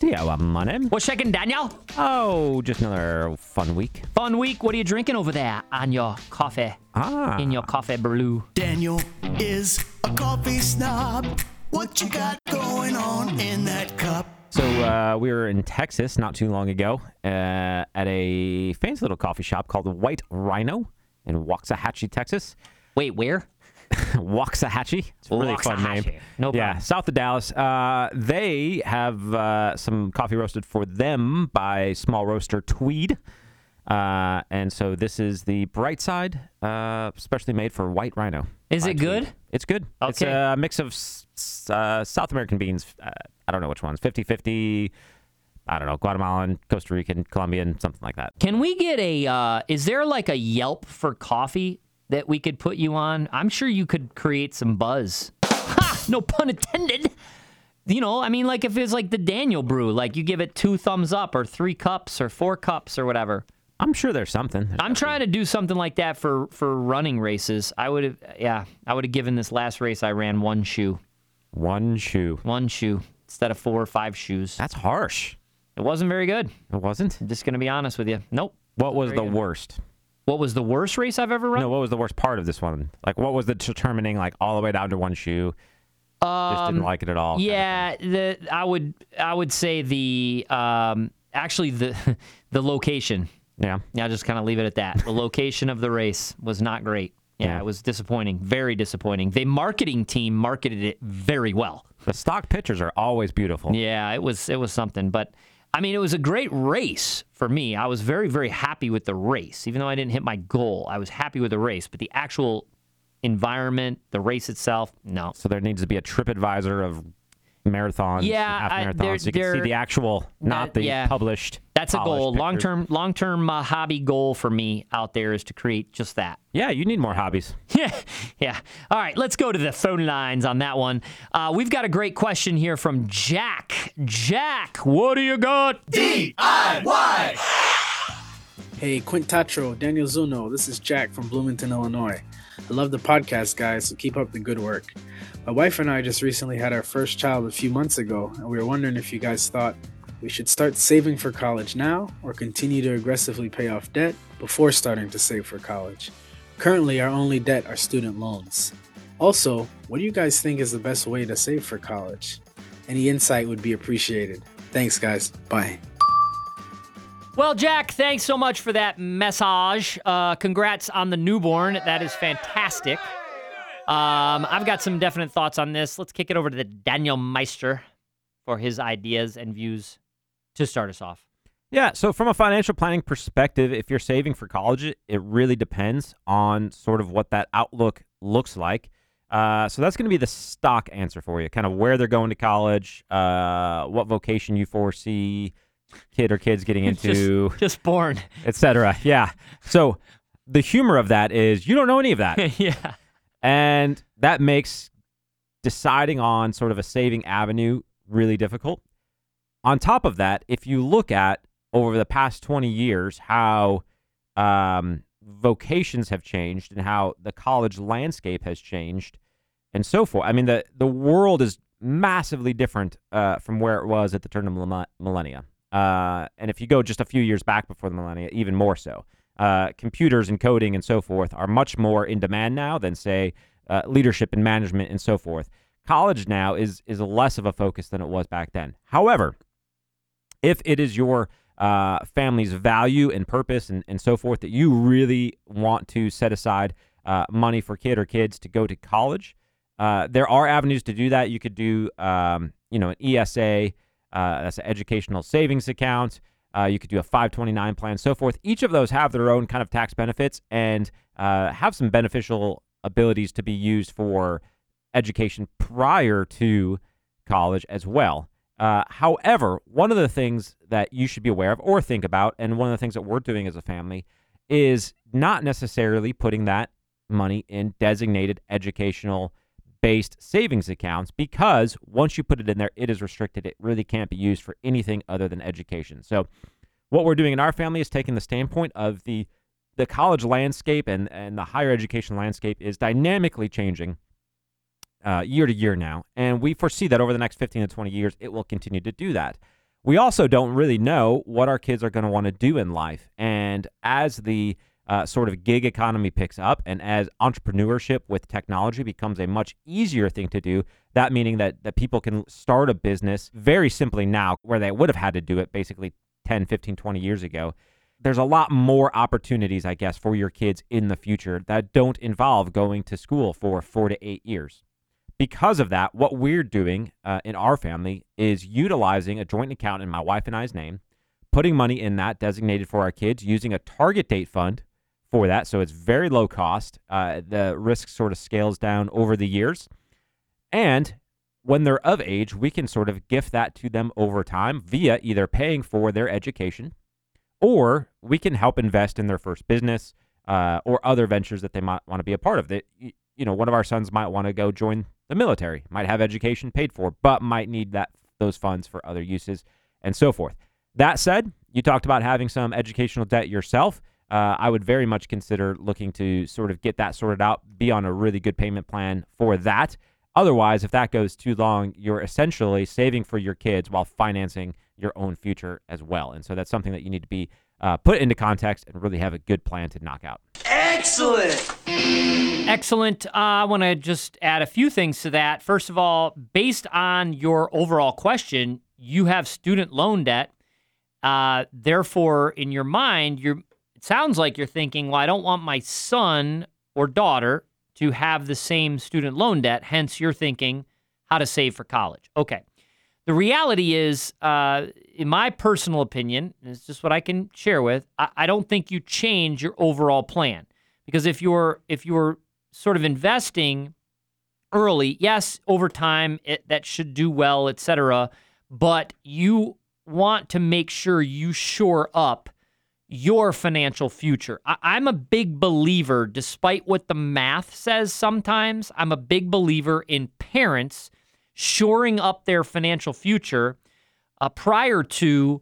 DIY Money. What's shaking, Daniel? Oh, just another fun week. Fun week. What are you drinking over there on your coffee? Ah. In your coffee brew. Daniel is a coffee snob. What you got going on in that cup? So uh, we were in Texas not too long ago uh, at a fancy little coffee shop called the White Rhino in Waxahachie, Texas. Wait, where? Waxahachie. It's a really fun name. Waxahachie. No yeah, south of Dallas. Uh, they have uh, some coffee roasted for them by small roaster Tweed. Uh, and so this is the bright side, uh, specially made for White Rhino. Is it Tweed. good? It's good. It's a mix of s- s- uh, South American beans. Uh, I don't know which ones. 50 50. I don't know. Guatemalan, Costa Rican, Colombian, something like that. Can we get a, uh, is there like a Yelp for coffee that we could put you on? I'm sure you could create some buzz. Ha! No pun intended. You know, I mean, like if it's like the Daniel brew, like you give it two thumbs up or three cups or four cups or whatever. I'm sure there's something. I'm trying to do something like that for for running races. I would have, yeah, I would have given this last race I ran one shoe, One shoe. one shoe instead of four or five shoes. That's harsh. It wasn't very good. It wasn't. I'm just gonna be honest with you. Nope. What was the good. worst? What was the worst race I've ever run? No, what was the worst part of this one? Like, what was the determining, like, all the way down to one shoe? Just didn't like it at all. kind of Um, Yeah, the I would I would say the um actually the the location. Yeah. Yeah, I'll just kind of leave it at that. The location of the race was not great. Yeah, Yeah. it was disappointing. Very disappointing. The marketing team marketed it very well. The stock pictures are always beautiful. Yeah, it was it was something. But I mean, it was a great race for me. I was very very happy with the race, even though I didn't hit my goal. I was happy with the race, but the actual environment, the race itself, no. So there needs to be a trip advisor of marathons, Yeah, half I- marathons. there- so you can see the actual, not that- the yeah. published. That's a goal. Long term, long term uh, hobby goal for me out there is to create just that. Yeah, you need more hobbies. Yeah, yeah. All right, let's go to the phone lines on that one. Uh, we've got a great question here from Jack. Jack, what do you got? DIY! Hey, Quint Tatro, Daniel Zuno. This is Jack from Bloomington, Illinois. I love the podcast, guys, so keep up the good work. My wife and I just recently had our first child a few months ago, and we were wondering if you guys thought we should start saving for college now or continue to aggressively pay off debt before starting to save for college. Currently, our only debt are student loans. Also, what do you guys think is the best way to save for college? Any insight would be appreciated. Thanks, guys. Bye. Well, Jack, thanks so much for that message. Uh, congrats on the newborn. That is fantastic. Um, I've got some definite thoughts on this. Let's kick it over to the Daniel Meister for his ideas and views to start us off. Yeah, so from a financial planning perspective, if you're saving for college, it- really depends on sort of what that outlook looks like. Uh, so that's going to be the stock answer for you, kind of where they're going to college, uh, what vocation you foresee kid or kids getting into, Just, just born. etc. Yeah. So the humor of that is you don't know any of that. yeah. And that makes deciding on sort of a saving avenue really difficult. On top of that, if you look at over the past 20 years how um, vocations have changed and how the college landscape has changed and so forth, I mean, the, the world is massively different uh, from where it was at the turn of millenn- millennia. Uh, and if you go just a few years back before the millennia, even more so. Uh, computers and coding and so forth are much more in demand now than, say, uh, leadership and management and so forth. College now is is less of a focus than it was back then. However, if it is your uh, family's value and purpose and, and so forth that you really want to set aside uh, money for kid or kids to go to college, uh, there are avenues to do that. You could do, um, you know, an ESA, uh, that's an educational savings account. Uh, you could do a 529 plan, so forth. Each of those have their own kind of tax benefits and uh, have some beneficial abilities to be used for education prior to college as well. Uh, however, one of the things that you should be aware of or think about, and one of the things that we're doing as a family, is not necessarily putting that money in designated educational based savings accounts because once you put it in there, it is restricted. It really can't be used for anything other than education. So, what we're doing in our family is taking the standpoint of the the college landscape and, and the higher education landscape is dynamically changing uh, year to year now. And we foresee that over the next 15 to 20 years, it will continue to do that. We also don't really know what our kids are going to want to do in life. And as the uh, sort of gig economy picks up and as entrepreneurship with technology becomes a much easier thing to do, that meaning that, that people can start a business very simply now where they would have had to do it basically 10, 15, 20 years ago. There's a lot more opportunities, I guess, for your kids in the future that don't involve going to school for four to eight years. Because of that, what we're doing uh, in our family is utilizing a joint account in my wife and I's name, putting money in that designated for our kids, using a target date fund for that. So it's very low cost. Uh, the risk sort of scales down over the years. And when they're of age, we can sort of gift that to them over time via either paying for their education or we can help invest in their first business uh, or other ventures that they might want to be a part of. That you know, one of our sons might want to go join the military, might have education paid for, but might need that those funds for other uses and so forth. That said, you talked about having some educational debt yourself uh, I would very much consider looking to sort of get that sorted out, be on a really good payment plan for that. Otherwise, if that goes too long, you're essentially saving for your kids while financing your own future as well. And so that's something that you need to be uh, put into context and really have a good plan to knock out. Excellent. Excellent. Uh, I want to just add a few things to that. First of all, based on your overall question, you have student loan debt. Uh, therefore, in your mind, you're it sounds like you're thinking, well, I don't want my son or daughter to have the same student loan debt. Hence, you're thinking how to save for college. Okay. The reality is, uh, in my personal opinion, it's just what I can share with. I, I don't think you change your overall plan because if you're if you're sort of investing early, yes, over time it, that should do well, etc. But you want to make sure you shore up your financial future. I- am a big believer, despite what the math says sometimes, I'm a big believer in parents shoring up their financial future uh, prior to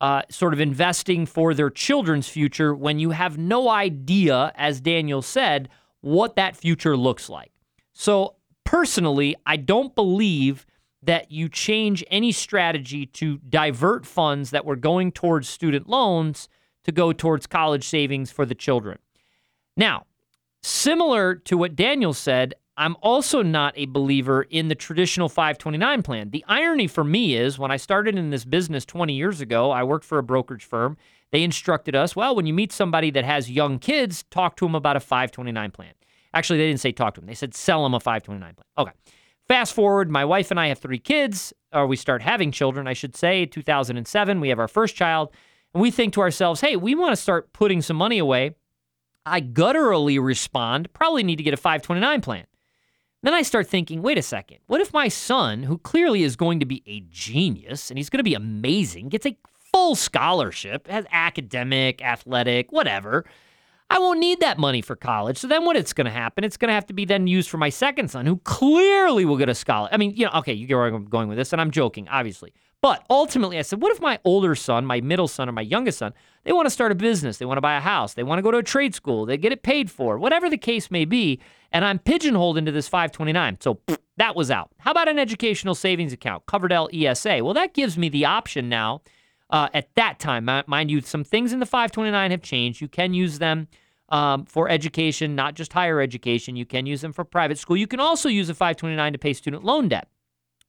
uh, sort of investing for their children's future when you have no idea, as Daniel said, what that future looks like. So, personally, I don't believe that you change any strategy to divert funds that were going towards student loans to go towards college savings for the children. Now, similar to what Daniel said, I'm also not a believer in the traditional 529 plan. The irony for me is when I started in this business 20 years ago, I worked for a brokerage firm. They instructed us, well, when you meet somebody that has young kids, talk to them about a 529 plan. Actually, they didn't say talk to them. They said sell them a 529 plan. Okay. Fast forward, my wife and I have three kids, or we start having children, I should say. 2007, we have our first child and we think to ourselves, hey, we want to start putting some money away, I gutturally respond, probably need to get a 529 plan. Then I start thinking, wait a second, what if my son, who clearly is going to be a genius and he's going to be amazing, gets a full scholarship, has academic, athletic, whatever. I won't need that money for college. So then what it's going to happen? It's going to have to be then used for my second son, who clearly will get a scholarship. I mean, you know, okay, you get where I'm going with this, and I'm joking, obviously. But ultimately, I said, what if my older son, my middle son, or my youngest son, they want to start a business, they want to buy a house, they want to go to a trade school, they get it paid for, whatever the case may be, and I'm pigeonholed into this 529. So that was out. How about an educational savings account, Coverdell ESA? Well, that gives me the option now. Uh, at that time, mind you, some things in the 529 have changed. You can use them um, for education, not just higher education. You can use them for private school. You can also use a 529 to pay student loan debt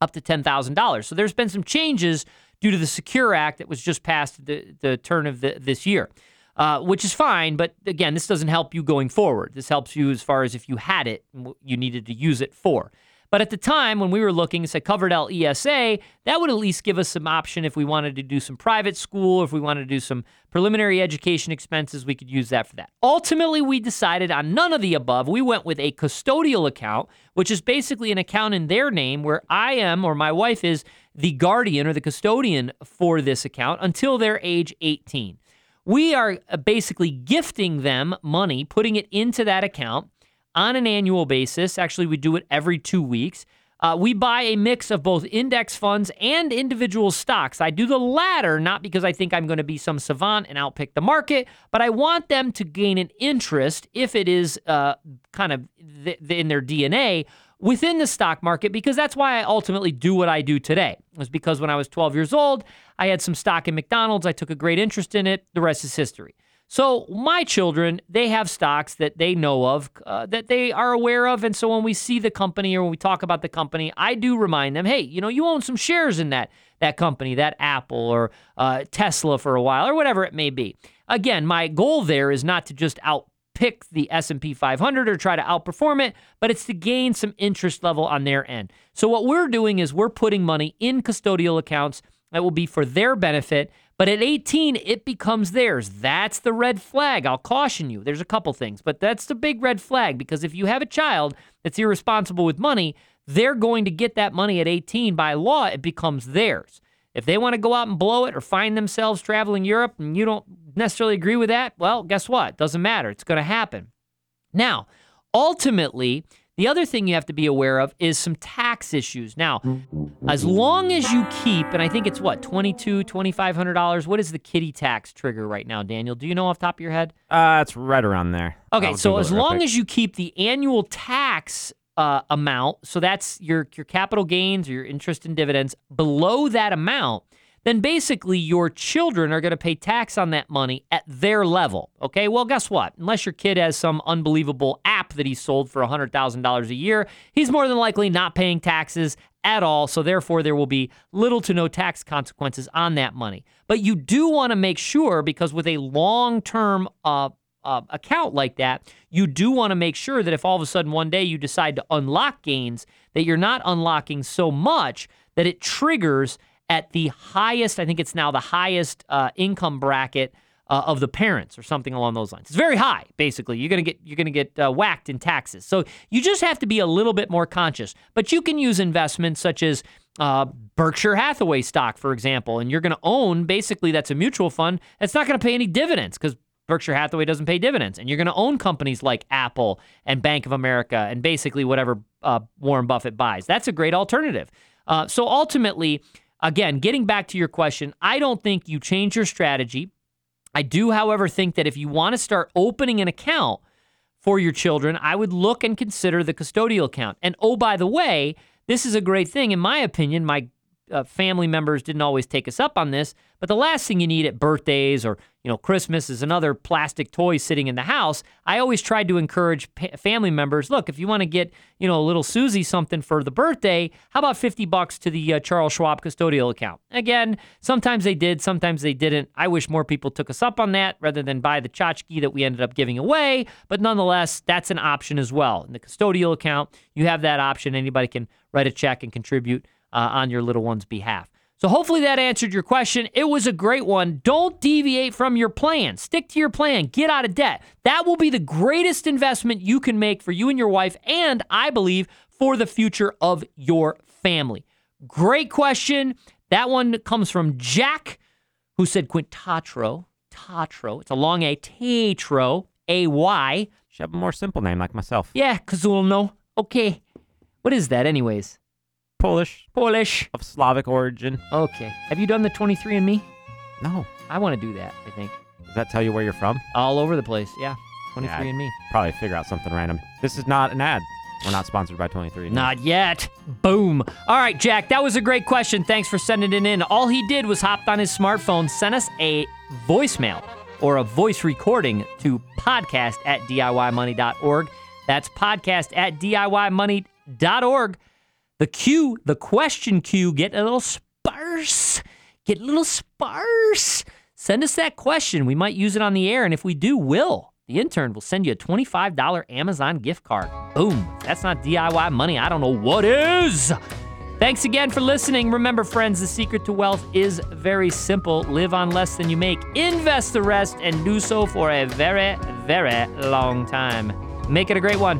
up to $10,000. So there's been some changes due to the Secure Act that was just passed the, the turn of the, this year, uh, which is fine. But again, this doesn't help you going forward. This helps you as far as if you had it, you needed to use it for. But at the time when we were looking, say Coverdell ESA, that would at least give us some option if we wanted to do some private school, if we wanted to do some preliminary education expenses, we could use that for that. Ultimately, we decided on none of the above. We went with a custodial account, which is basically an account in their name where I am or my wife is the guardian or the custodian for this account until they're age 18. we are uh, basically gifting them money, putting it into that account on an annual basis. Actually, we do it every two weeks. Uh, we buy a mix of both index funds and individual stocks. I do the latter not because I think I'm going to be some savant and outpick the market, but I want them to gain an interest if it is uh, kind of th- in their DNA within the stock market because that's why I ultimately do what I do today. It was because when I was 12 years old, I had some stock in McDonald's. I took a great interest in it. The rest is history. So my children, they have stocks that they know of, uh, that they are aware of, and so when we see the company or when we talk about the company, I do remind them, hey, you know, you own some shares in that that company, that Apple or uh, Tesla for a while or whatever it may be. Again, my goal there is not to just outpick the S&P 500 or try to outperform it, but it's to gain some interest level on their end. So what we're doing is we're putting money in custodial accounts that will be for their benefit but at 18, it becomes theirs. That's the red flag. I'll caution you. There's a couple things, but that's the big red flag because if you have a child that's irresponsible with money, they're going to get that money at 18. By law, it becomes theirs. If they want to go out and blow it or find themselves traveling Europe and you don't necessarily agree with that, well, guess what? Doesn't matter. It's going to happen. Now, ultimately, the other thing you have to be aware of is some tax issues. Now, as long as you keep, and I think it's what, $2,200, $2,500, what is the kiddie tax trigger right now, Daniel? Do you know off the top of your head? Uh, it's right around there. Okay, so as long quick. as you keep the annual tax uh, amount, so that's your your capital gains or your interest and dividends below that amount, then basically your children are going to pay tax on that money at their level. Okay, well, guess what? Unless your kid has some unbelievable app that he sold for $100,000 a year, he's more than likely not paying taxes at all. So, therefore, there will be little to no tax consequences on that money. But you do want to make sure, because with a long term uh, uh, account like that, you do want to make sure that if all of a sudden one day you decide to unlock gains, that you're not unlocking so much that it triggers at the highest, I think it's now the highest uh, income bracket uh, of the parents or something along those lines. It's very high, basically. You're gonna get you're gonna get uh, whacked in taxes. So you just have to be a little bit more conscious. But you can use investments such as uh, Berkshire Hathaway stock, for example, and you're gonna own basically that's a mutual fund. That's not gonna pay any dividends because Berkshire Hathaway doesn't pay dividends, and you're going to own companies like Apple and Bank of America and basically whatever uh, Warren Buffett buys. That's a great alternative. Uh, so ultimately, again, getting back to your question, I don't think you change your strategy. I do, however, think that if you want to start opening an account for your children, I would look and consider the custodial account. And oh, by the way, this is a great thing, in my opinion. My uh, family members didn't always take us up on this, but the last thing you need at birthdays or you know Christmas is another plastic toy sitting in the house. I always tried to encourage pa- family members. Look, if you want to get you know a little Susie something for the birthday, how about fifty bucks to the uh, Charles Schwab custodial account? Again, sometimes they did, sometimes they didn't. I wish more people took us up on that rather than buy the tchotchke that we ended up giving away. But nonetheless, that's an option as well. In the custodial account, you have that option. Anybody can write a check and contribute uh, on your little one's behalf. So hopefully that answered your question. It was a great one. Don't deviate from your plan. Stick to your plan. Get out of debt. That will be the greatest investment you can make for you and your wife, and I believe for the future of your family. Great question. That one comes from Jack, who said Quintatro. Tatro. It's a long A. Tatro. A Y. Should have a more simple name like myself. Yeah, Kazulno. Okay. What is that, anyways? Polish Polish. of Slavic origin. Okay. Have you done the 23andMe? No. I want to do that, I think. Does that tell you where you're from? All over the place. Yeah. Yeah, I- 23andMe. Probably figure out something random. This is not an ad. We're not sponsored by 23. Not yet. Boom. All right, Jack, that was a great question. Thanks for sending it in. All he did was hopped on his smartphone, sent us a voicemail or a voice recording to podcast at DIYmoney.org. That's podcast at DIYmoney.org. The queue, the question queue, get a little sparse. Get a little sparse. Send us that question. We might use it on the air, and if we do, Will, the intern, will send you a $25 Amazon gift card. Boom. That's not DIY money. I don't know what is. Thanks again for listening. Remember, friends, the secret to wealth is very simple live on less than you make, invest the rest, and do so for a very, very long time. Make it a great one.